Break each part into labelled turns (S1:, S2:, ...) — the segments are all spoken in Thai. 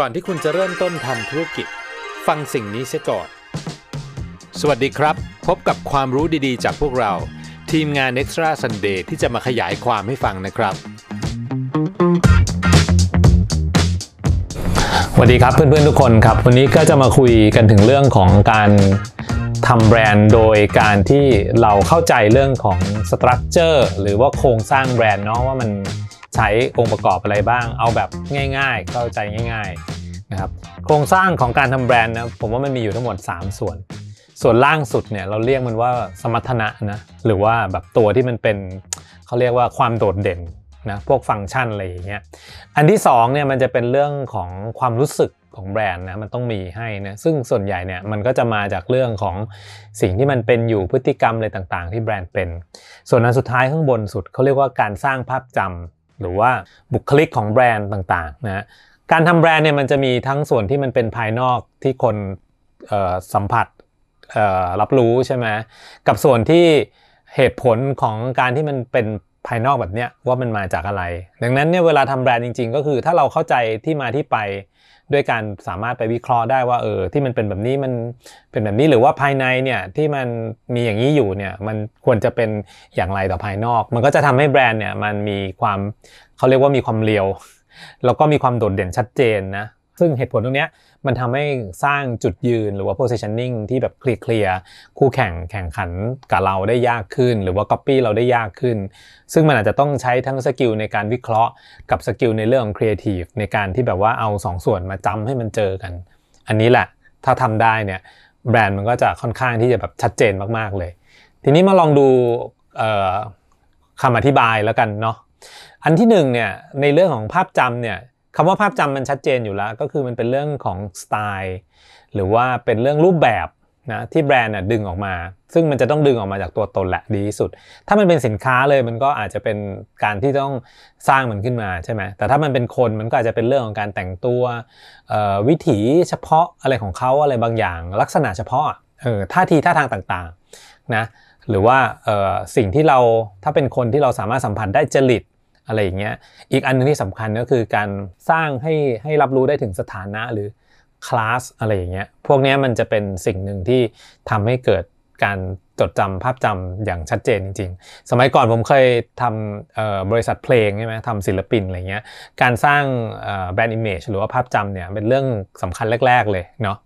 S1: ก่อนที่คุณจะเริ่มต้นทำธุรกิจ ฟังสิ่งนี้เสียก่อน สวัสดีครับ พบกับความรู้ดีๆ จากพวกเรา ทีมงาน Extra Sunday ที่จะมาขยายความให้ฟังนะครับ
S2: สวัสดีครับเพื่อนๆทุกคนครับ วันนี้ก็จะมาคุยกันถึงเรื่องของการทำแบรนด์โดยการที่เราเข้าใจเรื่องของสตรัคเจอร์หรือว่าโครงสร้างแบรนด์เนาะว่ามัน ช้องค์ประกอบอะไรบ้าง เอาแบบง่าย ๆ เข้าใจง่าย ๆนะครับ โครงสร้างของการทำแบรนด์นะผมว่ามันมีอยู่ทั้งหมด 3 ส่วน ส่วนล่างสุดเนี่ยเราเรียกมันว่าสมรรถนะนะหรือว่าแบบตัวที่มันเป็นเขาเรียกว่าความโดดเด่นนะพวกฟังก์ชันอะไรอย่างเงี้ยอันที่2เนี่ยมันจะเป็นเรื่องของความรู้สึกของแบรนด์นะมันต้องมีให้นะซึ่งส่วนใหญ่เนี่ยมันก็จะมาจากเรื่องของสิ่งที่มันเป็นอยู่พฤติกรรมอะไรต่างๆ ที่แบรนด์เป็น ส่วนอันสุดท้ายข้างบนสุดเขาเรียกว่าการสร้างภาพจำ หรือว่าบุคลิกของแบรนด์ต่างๆนะการทำแบรนด์เนี่ยมันจะมีทั้งส่วนที่มันเป็นภายนอกที่คนสัมผัสรับรู้ใช่ไหมกับส่วนที่เหตุผลของการที่มันเป็นภายนอกแบบเนี้ยว่ามันมาจากอะไร ดังนั้นเนี่ยเวลาทำแบรนด์จริง ๆ ก็คือถ้าเราเข้าใจที่มาที่ไป ด้วยการสามารถไปวิเคราะห์ได้ว่าเออที่มันเป็นแบบนี้มันเป็นแบบนี้หรือว่าภายในเนี่ยที่มันมีอย่างนี้อยู่เนี่ยมันควรจะเป็นอย่างไรต่อภายนอก มันก็จะทำให้แบรนด์เนี่ยมันมีความเขาเรียกว่ามีความ real แล้วก็มีความโดดเด่นชัดเจนนะ ซึ่งเหตุผลตรงนี้มันทำให้สร้างจุดยืนหรือว่า positioning ที่แบบเคลียร์คู่แข่งแข่งขันกับเราได้ยากขึ้น หรือว่า copy เราได้ยากขึ้น ซึ่งมันอาจจะต้องใช้ทั้ง skill ในการวิเคราะห์กับ skill ในเรื่องของ creative ในการที่แบบว่าเอา2 ส่วนมาทำให้มันเจอกัน อันนี้แหละถ้าทำได้เนี่ยแบรนด์มันก็จะค่อนข้างที่จะแบบชัดเจนมากๆเลย ทีนี้มาลองดูคำอธิบายแล้วกันเนาะอันที่หนึ่งเนี่ยในเรื่องของภาพจำเนี่ย คำว่าภาพจำมันชัดเจนอยู่แล้ว ก็คือมันเป็นเรื่องของสไตล์หรือว่าเป็นเรื่องรูปแบบนะที่แบรนด์ดึงออกมา ซึ่งมันจะต้องดึงออกมาจากตัวตนแหละดีที่สุด ถ้ามันเป็นสินค้าเลยมันก็อาจจะเป็นการที่ต้องสร้างมันขึ้นมาใช่ไหมแต่ถ้ามันเป็นคนมันก็อาจจะเป็นเรื่องของการแต่งตัววิถีเฉพาะอะไรของเขาอะไรบางอย่าง ลักษณะเฉพาะเออท่าทีท่าทางต่างๆนะหรือว่าสิ่งที่เราถ้าเป็นคนที่เราสามารถสัมผัสได้จริต อะไรอย่างเงี้ยอีกอันนึงที่สำคัญก็คือการสร้างให้ให้รับรู้ได้ถึงสถานะหรือคลาสอะไรอย่างเงี้ยพวกนี้มันจะเป็นสิ่งหนึ่งที่ทำให้เกิดการจดจำภาพจำอย่างชัดเจนจริง ๆ สมัยก่อนผมเคยทำบริษัทเพลงใช่ไหมทำศิลปินอะไรเงี้ย การสร้าง brand image หรือว่าภาพจำเนี่ยเป็นเรื่องสำคัญแรก ๆ เลยเนาะ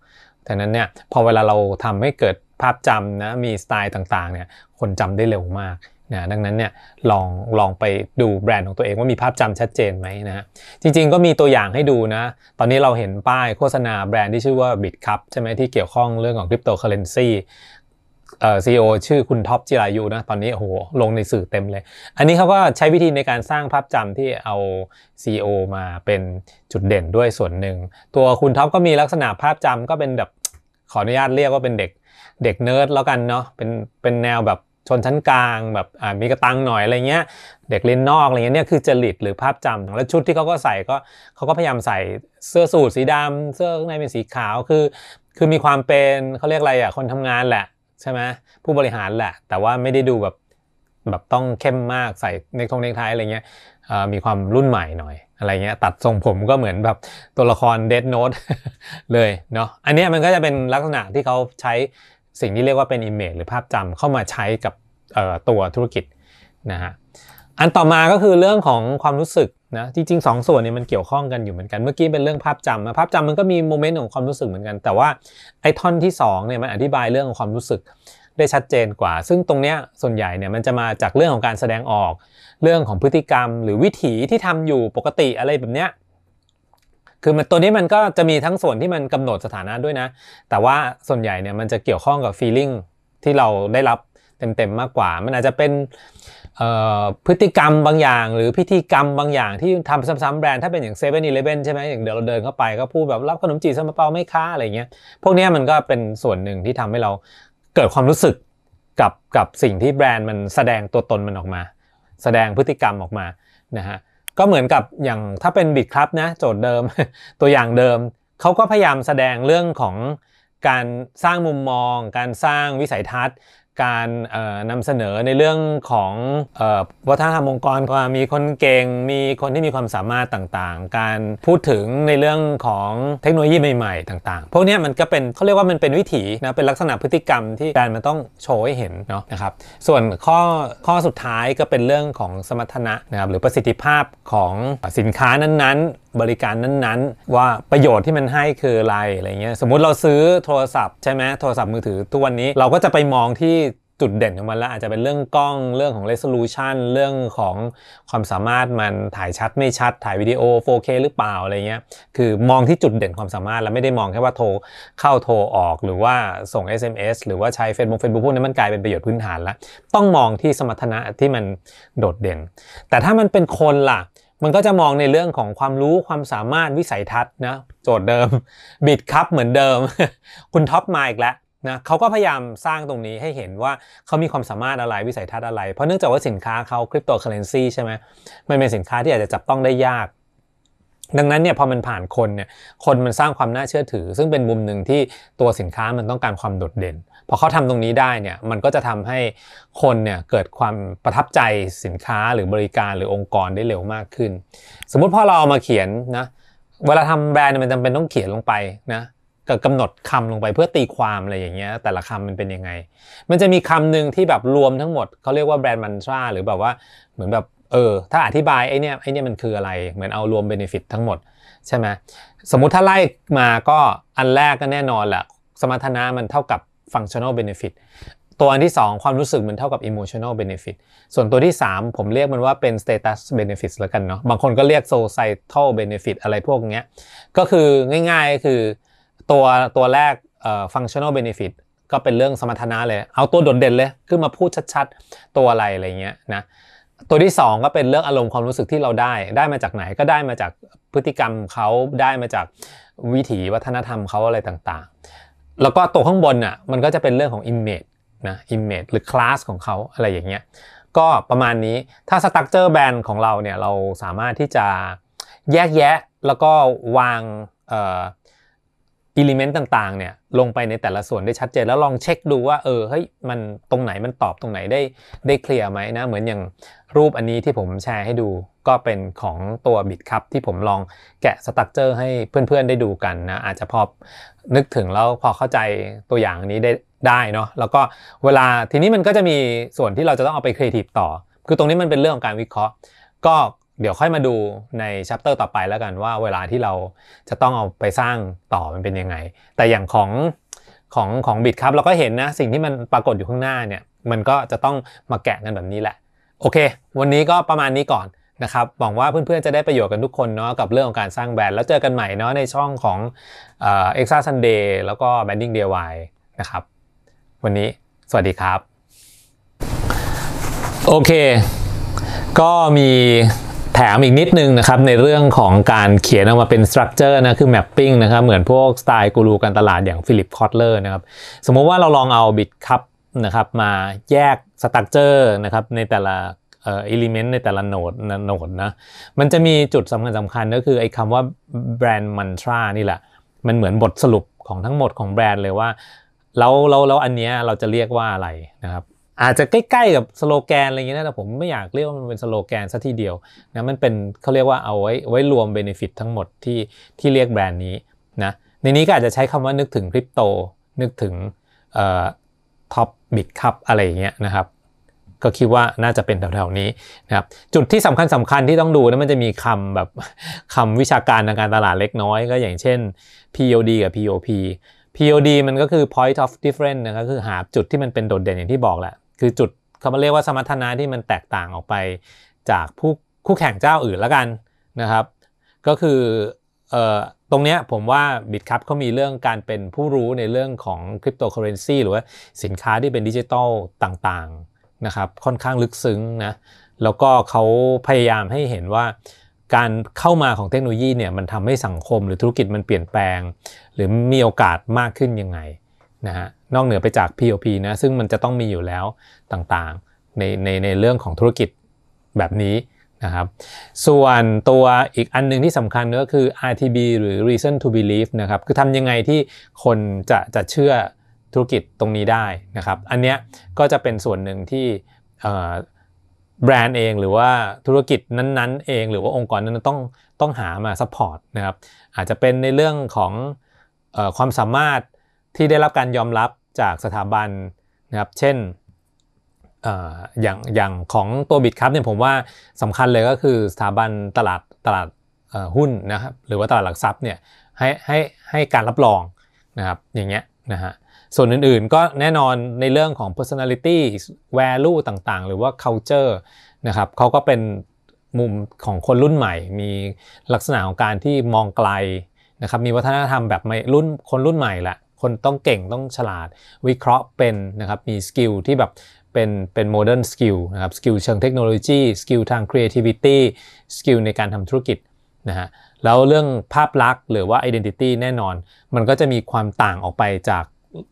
S2: ดังนั้นเนี่ยพอเวลาเราทำให้เกิดภาพจำนะมีสไตล์ต่างๆเนี่ยคนจำได้เร็วมาก นะดังนั้นเนี่ยลองลองไปดูแบรนด์ของตัวเองว่ามีภาพจำชัดเจนไหมนะฮะจริงๆก็มีตัวอย่างให้ดูนะ ตอนนี้เราเห็นป้ายโฆษณาแบรนด์ที่ชื่อว่า Bitkub ใช่ไหมที่เกี่ยวข้องเรื่องของคริปโตเคอเรนซีเอ่อ CEO ชื่อคุณท็อปจิรายุนะ ตอนนี้โอ้โหลงในสื่อเต็มเลย อันนี้เขาก็ใช้วิธีในการสร้างภาพจำที่เอา CEO มาเป็นจุดเด่นด้วยส่วนหนึ่ง ตัวคุณท็อปก็มีลักษณะภาพจำก็เป็นแบบขออนุญาตเรียกว่าเป็นเด็กเด็กเนิร์ดแล้วกันเนาะเป็นเป็นแนวแบบ ชนชั้นกลางแบบมีกะตังค์หน่อยอะไรเงี้ย เด็กเรียนนอกอะไรเงี้ยเนี่ยคือจริตหรือภาพจำแล้วชุดที่เขาก็ใส่ก็เขาก็พยายามใส่เสื้อสูทสีดำเสื้อข้างในเป็นสีขาวคือ คือมีความเป็นเขาเรียกอะไรอะคนทำงานแหละใช่ไหมผู้บริหารแหละ แต่ว่าไม่ได้ดูแบบแบบต้องเข้มมากใส่ในทงเนคไทอะไรเงี้ยมีความรุ่นใหม่หน่อยอะไรเงี้ยตัดทรงผมก็เหมือนแบบตัวละครเดดโน t เลยเนาะอันนี้มันก็จะเป็นลักษณะที่เขาใช้ สิ่งที่เรียกว่าเป็น image หรือภาพจำเข้ามาใช้กับตัวธุรกิจนะฮะอันต่อมาก็คือเรื่องของความรู้สึกนะจริงๆ 2 ส่วนนี้มันเกี่ยวข้องกันอยู่เหมือนกันเมื่อกี้เป็นเรื่องภาพจำภาพจำมันก็มีโมเมนต์ของความรู้สึกเหมือนกัน แต่ว่าไอ้ท่อนที่2เนี่ยมันอธิบายเรื่องของความรู้สึกได้ชัดเจนกว่า ซึ่งตรงเนี้ยส่วนใหญ่เนี่ยมันจะมาจากเรื่องของการแสดงออก เรื่องของพฤติกรรม หรือวิถีที่ทำอยู่ปกติอะไรแบบเนี้ย คือมันตัวนี้มันก็จะมีทั้งส่วนที่มันกำหนดสถานะด้วยนะ แต่ว่าส่วนใหญ่เนี่ยมันจะเกี่ยวข้องกับ feeling ที่เราได้รับเต็มๆมากกว่า มันอาจจะเป็นพฤติกรรมบางอย่าง หรือพิธีกรรมบางอย่างที่ทำซ้ำๆแบรนด์ถ้าเป็นอย่างเซเว่นอีเลฟเว่นใช่ไหมอย่างเดี๋ยวเราเดินเข้าไปก็พูดแบบรับขนมจีบซาลาเปาไม่ค้าอะไรเงี้ย พวกนี้มันก็เป็นส่วนหนึ่งที่ทำให้เราเกิดความรู้สึกกับกับสิ่งที่แบรนด์มันแสดงตัวตนมันออกมา แสดงพฤติกรรมออกมานะฮะ ก็เหมือนกับอย่างถ้าเป็นบิดครับนะโจทย์เดิม ตัวอย่างเดิมเขาก็พยายามแสดงเรื่องของการสร้างมุมมอง การสร้างวิสัยทัศน์ การนำเสนอในเรื่องของวัฒนธรรมองค์กรว่ามีคนเก่ง มีคนที่มีความสามารถต่างๆ การพูดถึงในเรื่องของเทคโนโลยีใหม่ๆ ต่างๆ พวกนี้มันก็เป็นเขาเรียกว่ามันเป็นวิถีนะเป็นลักษณะพฤติกรรมที่แบรนด์มันต้องโชว์ให้เห็นเนาะนะครับส่วนข้อข้อสุดท้ายก็เป็นเรื่องของสมรรถนะนะครับหรือประสิทธิภาพของสินค้านั้นๆบริการนั้นๆ ว่าประโยชน์ที่มันให้คืออะไรอะไรเงี้ยสมมุติเราซื้อโทรศัพท์ใช่ไหมโทรศัพท์มือถือทุกวันนี้เราก็จะไปมองที่ จุดเด่นของมันแล้วอาจจะเป็นเรื่องกล้องเรื่องของ resolution เรื่องของความสามารถมันถ่ายชัดไม่ชัด ถ่ายวิดีโอ 4K หรือเปล่าอะไรเงี้ยคือมองที่จุดเด่นความสามารถ แล้วไม่ได้มองแค่ว่าโทรเข้าโทรออกหรือว่าส่ง SMS หรือว่าใช้ Facebook Facebook พวกนี้มันกลายเป็นประโยชน์พื้นฐานแล้ว ต้องมองที่สมรรถนะที่มันโดดเด่น แต่ถ้ามันเป็นคนล่ะมันก็จะมองในเรื่องของความรู้ความสามารถวิสัยทัศน์นะโจทย์เดิมบิดครับเหมือนเดิม คุณท็อปมาอีกแล้ว นะเขาก็พยายามสร้างตรงนี้ให้เห็นว่าเขามีความสามารถอะไรวิสัยทัศน์อะไร เพราะเนื่องจากว่าสินค้าเขาคริปโตเคอเรนซีใช่ไหมมันเป็นสินค้าที่อาจจะจับต้องได้ยาก ดังนั้นเนี่ยพอมันผ่านคนเนี่ยคนมันสร้างความน่าเชื่อถือ ซึ่งเป็นมุมหนึ่งที่ตัวสินค้ามันต้องการความโดดเด่นพอเขาทำตรงนี้ได้เนี่ยมันก็จะทำให้คนเนี่ยเกิดความประทับใจสินค้าหรือบริการหรือองค์กรได้เร็วมากขึ้น สมมุติพอเราเอามาเขียนนะเวลาทำแบรนด์มันจำเป็นต้องเขียนลงไปนะ กับกำหนดคำลงไปเพื่อตีความอะไรอย่างเงี้ยแต่ละคำมันเป็นยังไง มันจะมีคำหนึ่งที่แบบรวมทั้งหมดเขาเรียกว่าแบรนด์มันทราหรือแบบว่าเหมือนแบบเออถ้าอธิบายไอ้นี่ไอ้นี่มันคืออะไรเหมือนเอารวมเบนฟิตทั้งหมดใช่ไหมสมมุติถ้าไล่มาก็อันแรกก็แน่นอนแหละสมรรถนะมันเท่ากับ functional benefit ตัวอันที่ 2 ความรู้สึกมันเท่ากับ emotional benefit ส่วนตัวที่ 3 ผมเรียกมันว่าเป็น status benefit แล้วกันเนาะบางคนก็เรียก societal benefit อะไรพวกเนี้ยก็คือง่ายๆคือ ตัวตัวแรกเอ่อ functional benefit ก็เป็นเรื่องสมรรถนะเลย เอาตัวโดดเด่นเลยขึ้นมาพูดชัดๆ ตัวอะไรอะไรเงี้ยนะตัวที่ 2 ก็เป็นเรื่องอารมณ์ความรู้สึกที่เราได้ ได้มาจากไหนก็ได้มาจากพฤติกรรมเขาได้มาจากวิถีวัฒนธรรมเขาอะไรต่างๆ แล้วก็ตัวข้างบนอะมันก็จะเป็นเรื่องของ image นะ image หรือ class ของเขาอะไรอย่างเงี้ยก็ประมาณนี้ถ้า structure band ของเราเนี่ยเราสามารถที่จะแยกแยะแล้วก็วางอิ เลเมนต์ต่างๆเนี่ยลงไปในแต่ละส่วนได้ชัดเจนแล้วลองเช็คดูว่าเออเฮ้ยมันตรงไหนมันตอบตรงไหนได้ได้เคลียร์ไหมนะเหมือนอย่างรูปอันนี้ที่ผมแชร์ให้ดูก็เป็นของตัวบิตครับที่ผมลองแกะสตั๊กเจอร์ให้เพื่อนๆได้ดูกันนะอาจจะพอนึกถึงแล้วพอเข้าใจตัวอย่างนี้ได้ได้เนาะแล้วก็เวลาทีนี้มันก็จะมีส่วนที่เราจะต้องเอาไปครีเอทีฟต่อ คือตรงนี้มันเป็นเรื่องของการวิเคราะห์ ก็ เดี๋ยวค่อยมาดูใน chapter ต่อไปแล้วกันว่าเวลาที่เราจะต้องเอาไปสร้างต่อมันเป็นยังไง แต่อย่างของของของ Bitkub เราก็เห็นนะสิ่งที่มันปรากฏอยู่ข้างหน้าเนี่ยมันก็จะต้องมาแกะกันแบบนี้แหละ โอเค วันนี้ก็ประมาณนี้ก่อนนะครับหวังว่าเพื่อนๆจะได้ประโยชน์กันทุกคนเนาะกับเรื่องของการสร้างแบรนด์แล้วเจอกันใหม่เนาะในช่องของเอ็กซ์ซ่าซันเดย์แล้วก็แบรนดิ้งเดียยนะครับ วันนี้สวัสดีครับ โอเค ก็มี แถมอีกนิดนึงนะครับในเรื่องของการเขียนออกมาเป็น structure นะคือ mapping นะครับเหมือนพวกสไตล์กูรูการตลาดอย่าง Philip Kotler นะครับสมมติว่าเราลองเอา Bitkub นะครับมาแยก structure นะครับในแต่ละเอ่อ element ในแต่ละ node node นะมันจะมีจุดสำคัญสำคัญก็คือไอ้คำว่าbrand mantra นี่แหละ มันเหมือนบทสรุปของทั้งหมดของแบรนด์เลยว่าแล้วแล้วแล้วอันเนี้ยเราจะเรียกว่าอะไรนะครับ อาจจะใกล้ๆกับสโลแกนอะไรเงี้ยนะแต่ผมไม่อยากเรียกว่ามันเป็นสโลแกนซะทีเดียวนะมันเป็นเขาเรียกว่าเอาไว้ไว้รวม benefit ทั้งหมดที่ที่เรียกแบรนด์นี้นะในนี้ก็อาจจะใช้คำว่านึกถึงคริปโตนึกถึงเอ่อท็อป Bitkub อะไรอย่างเงี้ยนะครับก็คิดว่าน่าจะเป็นแถวๆนี้นะครับจุดที่สำคัญสำคัญที่ต้องดูนะมันจะมีคำแบบคำวิชาการทางการตลาดเล็กน้อย ก็อย่างเช่น POD กับ POP POD มันก็คือ point of difference นะครับคือหาจุดที่มันเป็นโดดเด่นอย่างที่บอกแหละ คือจุดเขาเรียกว่าสมรรถนะที่มันแตกต่างออกไปจากผู้คู่แข่งเจ้าอื่นแล้วกันนะครับ ก็คือเอ่อตรงเนี้ยผมว่า Bitkub เขามีเรื่องการเป็นผู้รู้ในเรื่องของคริปโตเคอเรนซีหรือว่าสินค้าที่เป็นดิจิทัลต่างๆนะครับค่อนข้างลึกซึ้งนะแล้วก็เขาพยายามให้เห็นว่าการเข้ามาของเทคโนโลยีเนี่ยมันทำให้สังคมหรือธุรกิจมันเปลี่ยนแปลง หรือมีโอกาสมากขึ้นยังไงนะฮะ นอกเหนือไปจาก POP นะซึ่งมันจะต้องมีอยู่แล้วต่างๆในในในเรื่องของธุรกิจแบบนี้นะครับส่วนตัวอีกอันนึงที่สำคัญก็คือ RTB หรือ reason to believe นะครับคือทำยังไงที่คนจะจะเชื่อธุรกิจตรงนี้ได้นะครับ อันเนี้ยก็จะเป็นส่วนหนึ่งที่แบรนด์เองหรือว่าธุรกิจนั้นๆ เองหรือว่าองค์กรนั้นต้องต้องหามา support นะครับอาจจะเป็นในเรื่องของอความสามารถที่ได้รับการยอมรับ จากสถาบันนะครับ เช่นอย่างอย่างของตัว Bitkub เนี่ยผมว่าสำคัญเลยก็คือสถาบันตลาดตลาดหุ้นนะครับหรือว่าตลาดหลักทรัพย์เนี่ยให้ให้ให้การรับรองนะครับอย่างเงี้ยนะฮะส่วนอื่นๆก็แน่นอนในเรื่องของ personality value ต่างๆ หรือว่า culture นะครับเขาก็เป็นมุมของคนรุ่นใหม่ มีลักษณะของการที่มองไกลนะครับมีวัฒนธรรมแบบรุ่นคนรุ่นใหม่แหละ คนต้องเก่งต้องฉลาด วิเคราะห์เป็นนะครับมี skill ที่แบบเป็นเป็น modern skill นะครับ skill เชิงเทคโนโลยี skill ทาง creativity skill ในการทำธุรกิจนะฮะแล้วเรื่องภาพลักษณ์หรือว่า identity แน่นอน มันก็จะมีความต่างออกไปจาก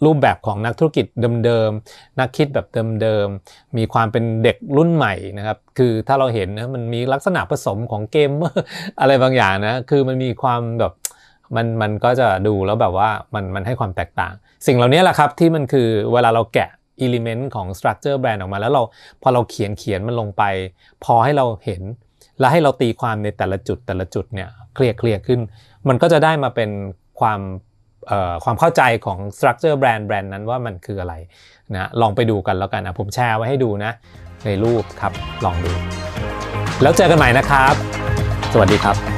S2: รูปแบบของนักธุรกิจเดิมๆ นักคิดแบบเดิมๆ มีความเป็นเด็กรุ่นใหม่นะครับ คือถ้าเราเห็นนะมันมีลักษณะผสมของเกมเมอร์อะไรบางอย่างนะ คือมันมีความแบบ มันมันก็จะดูแล้วแบบว่ามันมันให้ความแตกต่าง สิ่งเหล่านี้แหละครับที่มันคือเวลาเราแกะ element ของ structure brand ออกมา แล้วเราพอเราเขียนเขียนมันลงไป พอให้เราเห็น แล้วให้เราตีความในแต่ละจุดแต่ละจุดเนี่ยเคลียร์เคลียร์ขึ้น มันก็จะได้มาเป็นความความเข้าใจของสตรัคเจอร์แบรนด์แบรนด์นั้นว่ามันคืออะไรนะลองไปดูกันแล้วกันนะผมแชร์ไว้ให้ดูนะในรูปครับลองดู แล้วเจอกันใหม่นะครับ สวัสดีครับ